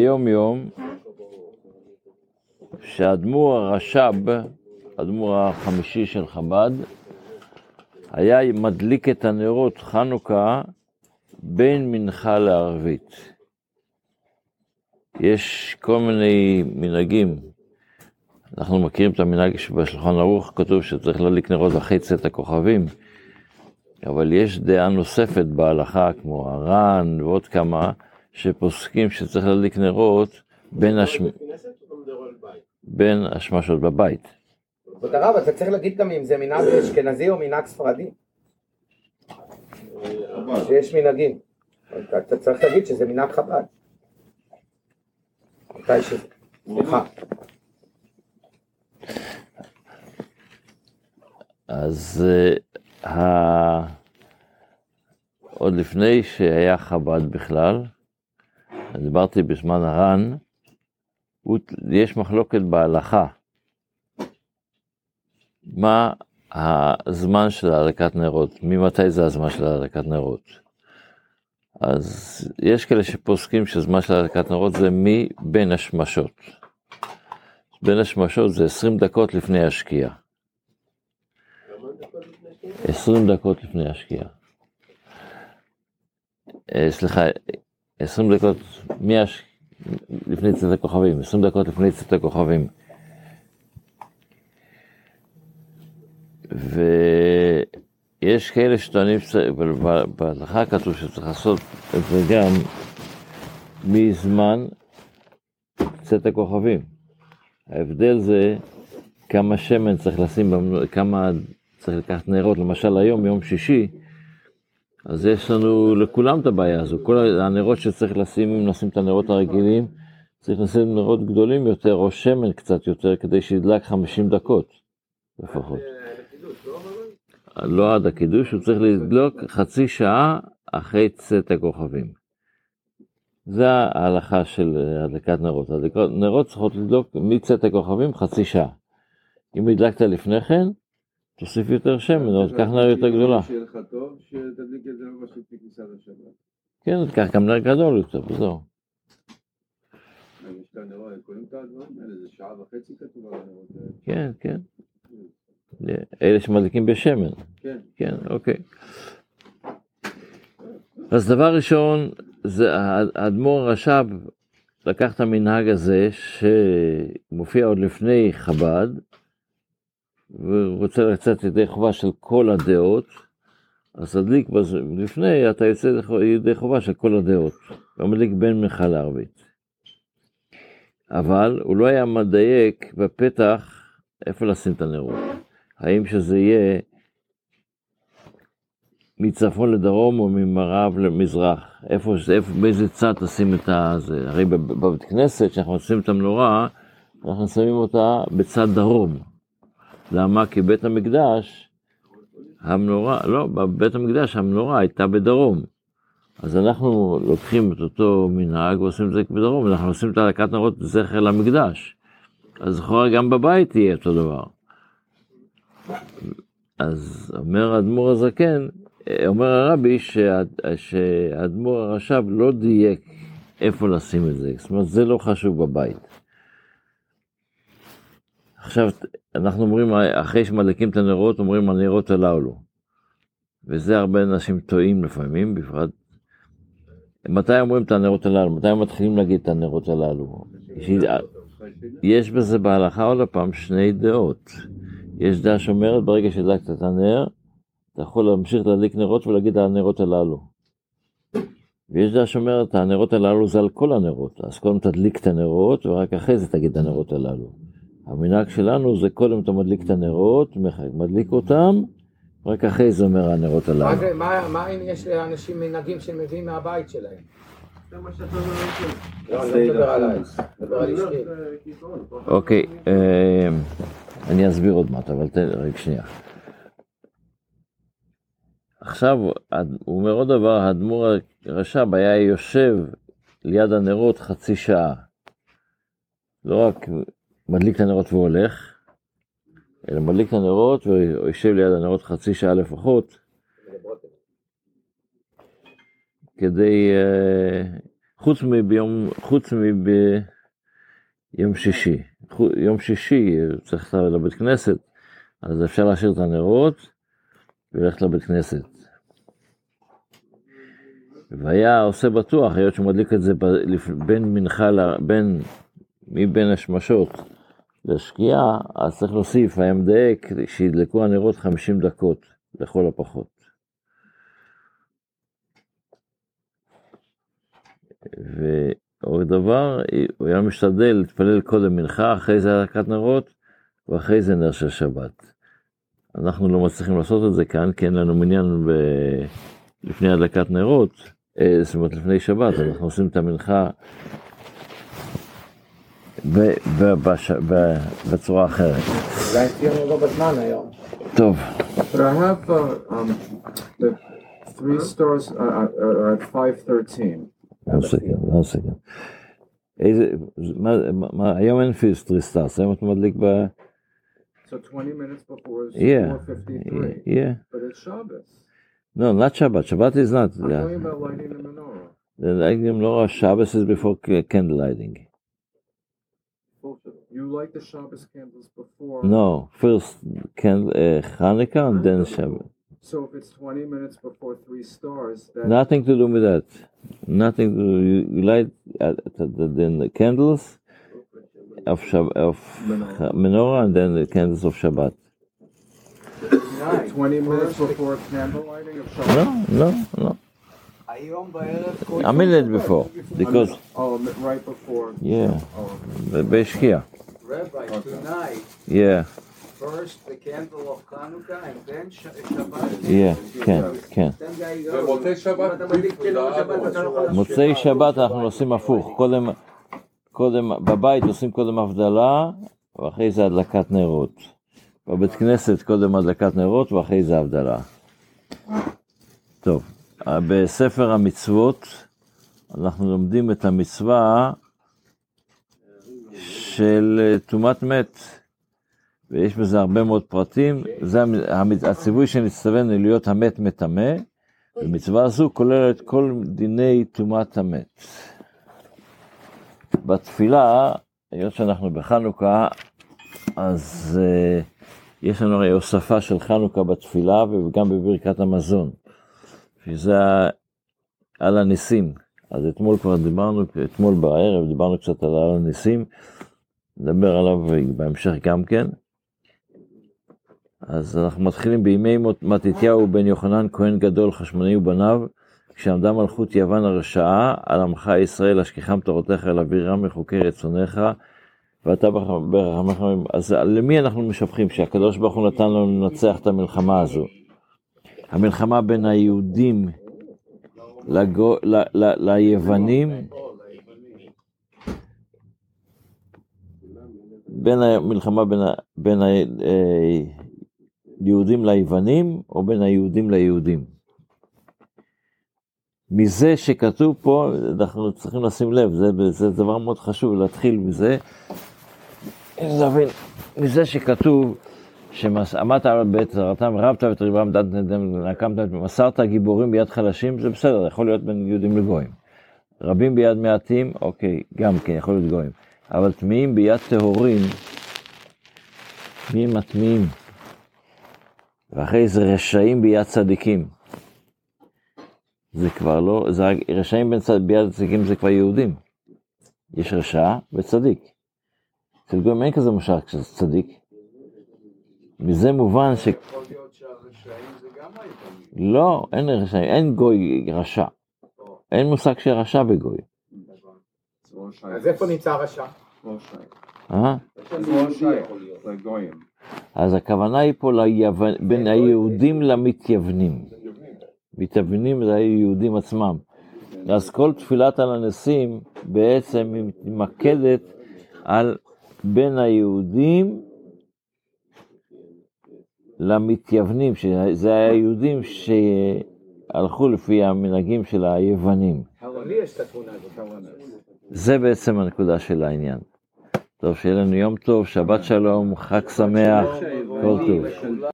יום יום שהאדמו"ר הרש"ב, האדמו"ר החמישי של חב"ד, היה מדליק את הנרות חנוכה בין מנחה לערבית. יש כל מיני מנהגים, אנחנו מכירים את המנהג שבשולחן ערוך כתוב שצריך להדליק נרות אחרי צאת הכוכבים, אבל יש דעה נוספת בהלכה, כמו הר"ן ועוד כמה, שפוסקים שצריך להדליק נרות בין, השמ... בין השמשות בבית. כבוד הרב, אתה צריך להגיד גם אם זה מנהג אשכנזי או מנהג ספרדי. שיש מנהגים. אתה צריך להגיד שזה מנהג חב"ד. מתי ש... סליחה. אז uh, ה... עוד לפני שהיה חב"ד בכלל, דיברתי בזמן הר"ן, יש מחלוקת בהלכה. מה הזמן של הדלקת נרות? ממתי זה הזמן של הדלקת נרות? אז יש כאלה שפוסקים שזמן של הדלקת נרות זה מבין השמשות. בין השמשות זה 20 דקות לפני השקיעה. 20 דקות לפני השקיעה. סליחה, 20 דקות מהש... לפני צאת הכוכבים, 20 דקות לפני צאת הכוכבים. ויש כאלה שטוענים, בהלכה כתוב שצריך לעשות את זה גם מזמן צאת הכוכבים. ההבדל זה כמה שמן צריך לשים, כמה צריך לקחת נרות, למשל היום, יום שישי, אז יש לנו לכולם את הבעיה הזו. כל הנרות שצריך לשים, אם נשים את הנרות הרגילים, צריך לשים נרות גדולים יותר, או שמן קצת יותר, כדי שידלק 50 דקות לפחות. לא עד הקידוש, הוא צריך לדלוק חצי שעה אחרי צאת הכוכבים. זה ההלכה של הדלקת נרות. נרות צריכות לדלוק מצאת הכוכבים חצי שעה. אם הדלקת לפני כן, תוסיף יותר שמן, או תקח נר יותר גדולה. לשבת. כן, תקח גם נר גדול יותר, וזהו. יש את הנרות, קוראים את הדברים האלה, זה שעה וחצי כתוב על הנרות האלה. כן, כן. אלה שמדליקים בשמן. כן. כן, אוקיי. אז דבר ראשון, זה האדמו"ר הרש"ב לקח את המנהג הזה, שמופיע עוד לפני חב"ד, והוא רוצה לצאת ידי חובה של כל הדעות, אז תדליק לפני, אתה יוצא ידי חובה של כל הדעות, ומדליק בין מנחה לערבית. אבל הוא לא היה מדייק בפתח איפה לשים את הנרות. האם שזה יהיה מצפון לדרום או ממערב למזרח, איפה, איפה, באיזה צד תשים את הזה. הרי בבית כנסת, כשאנחנו עושים את המנורה, אנחנו שמים אותה בצד דרום. למה? כי בית המקדש, המנורה, לא, בבית המקדש המנורה הייתה בדרום. אז אנחנו לוקחים את אותו מנהג ועושים את זה בדרום, אנחנו עושים את הדלקת נרות זכר למקדש. אז לכאורה גם בבית יהיה אותו דבר. אז אומר האדמו"ר הזקן, אומר הרבי שהאדמו"ר הרש"ב לא דייק איפה לשים את זה, זאת אומרת זה לא חשוב בבית. עכשיו, אנחנו אומרים, אחרי שמדליקים את הנרות, אומרים הנרות הללו. וזה הרבה אנשים טועים לפעמים, בפרט. מתי אומרים את הנרות הללו? מתי מתחילים להגיד את הנרות הללו? יש בזה בהלכה עוד פעם שני דעות. יש דעה שאומרת, ברגע שהדלקת את הנר, אתה יכול להמשיך להדליק נרות ולהגיד הנרות הללו. ויש דעה שאומרת, הנרות הללו זה על כל הנרות. אז קודם תדליק את הנרות, ורק אחרי זה תגיד את הנרות הללו. המנהג שלנו זה קודם אתה מדליק את הנרות, מדליק אותם, רק אחרי זה אומר הנרות הללו. מה אם יש לאנשים מנהגים שהם מביאים מהבית שלהם? לא, אני לא מדבר עליי, אני מדבר על אשתי. אוקיי, אני אסביר עוד מעט, אבל תן רגע שנייה. עכשיו, הוא אומר עוד דבר, האדמו"ר הרש"ב היה יושב ליד הנרות חצי שעה. לא רק מדליק את הנרות והולך, אלא מדליק את הנרות ויושב ליד הנרות חצי שעה לפחות, כדי, uh, חוץ מביום, חוץ מביום שישי. יום שישי צריך לבית כנסת, אז אפשר להשאיר את הנרות וללכת לבית כנסת. והיה עושה בטוח, היות שהוא מדליק את זה בין מנחה, בין, מבין השמשות לשקיעה, אז צריך להוסיף, מדייק, שידלקו הנרות 50 דקות, לכל הפחות. ועוד דבר, הוא היה משתדל להתפלל קודם מנחה, אחרי זה הדלקת נרות, ואחרי זה נר של שבת. אנחנו לא מצליחים לעשות את זה כאן, כי אין לנו מניין ב... לפני הדלקת נרות, אה, זאת אומרת לפני שבת, אנחנו עושים את המנחה ב- ב- בש- ב- בצורה אחרת. אולי סיימנו לא בזמן היום. טוב, But I have uh, um, the three stars uh, uh, are at 513. one second. איזה, מה, מה- היום אין פיס טריסטרס, היום אתה מדליק ב... So 20 minutes before is Yeah, 453. yeah. But it's Shabbos. No, not Shabbat. Shabbat is not. I'm Yeah. talking about lighting the menorah. The lighting menorah, Shabbos is before ca- candle lighting. light the Shabbos candles before? No, first candle, uh, Hanukkah and then Shabbos. So if it's 20 minutes before three stars, nothing to do with that. Nothing to do. You, light at, at, at, then the candles of Shab- of menorah. menorah and then the candles of Shabbat. Twenty minutes before candle lighting of Shabbat. No, no, no. A minute before, because oh, right before. Yeah, oh, okay. Rabbi, tonight, Yeah, first the candle of Hanukkah and then Sh- Shabbat. yeah, כן, כן. מוצאי שבת אנחנו עושים הפוך, קודם, קודם, בבית עושים קודם הבדלה, ואחרי זה הדלקת נרות. בבית כנסת קודם הדלקת נרות, ואחרי זה הבדלה. טוב, בספר המצוות אנחנו לומדים את המצווה של אה, טומאת מת, ויש בזה הרבה מאוד פרטים. זה הציווי שנצטווינו להיות המת מטמא, ומצווה זו כוללת כל דיני טומאת המת. בתפילה, היות שאנחנו בחנוכה, אז uh, יש לנו הרי הוספה של חנוכה בתפילה וגם בברכת המזון, שזה על הניסים. אז אתמול כבר דיברנו, אתמול בערב דיברנו קצת על על הניסים, נדבר עליו בהמשך גם כן. אז אנחנו מתחילים בימי מתתיהו בן יוחנן כהן גדול חשמונאי ובניו, כשעמדה מלכות יוון הרשעה על עמך ישראל השכיחם תורתך אל אבירם מחוקי רצונך ואתה ברח- ברחמך אז למי אנחנו משבחים שהקדוש ברוך הוא נתן לנו לנצח את המלחמה הזו? המלחמה בין היהודים לגו, ל, ל, ליוונים בין המלחמה בין, ה- בין היהודים ליוונים או בין היהודים ליהודים. מזה שכתוב פה, אנחנו צריכים לשים לב, זה, זה דבר מאוד חשוב להתחיל מזה, להבין, מזה שכתוב, שעמדת בעת זרעתם, רבת ואת ריבם דת נדם נקמת, מסרת גיבורים ביד חלשים, זה בסדר, יכול להיות בין יהודים לגויים. רבים ביד מעטים, אוקיי, גם כן, יכול להיות גויים. אבל טמאים ביד טהורים, מי הם הטמאים? ואחרי זה רשעים ביד צדיקים. זה כבר לא, זה רק, רשעים בין צד, ביד צדיקים זה כבר יהודים. יש רשע וצדיק. אצל גויים אין כזה מושג שזה צדיק. מזה מובן ש... יכול להיות שהרשעים זה גם היוונים. לא, אין רשעים, אין גוי רשע. אין מושג של רשע בגוי. אז. איפה נמצא הרשע? Shy. אה? אז הכוונה היא פה בין היהודים למתייוונים. מתייוונים זה היהודים עצמם. אז כל תפילת על הנסים בעצם היא מתמקדת על בין היהודים למתייוונים, שזה היהודים שהלכו לפי המנהגים של היוונים. לי יש את התמונה הזאת. זה בעצם הנקודה של העניין. טוב, שיהיה לנו יום טוב, שבת שלום, חג שמח, כל טוב.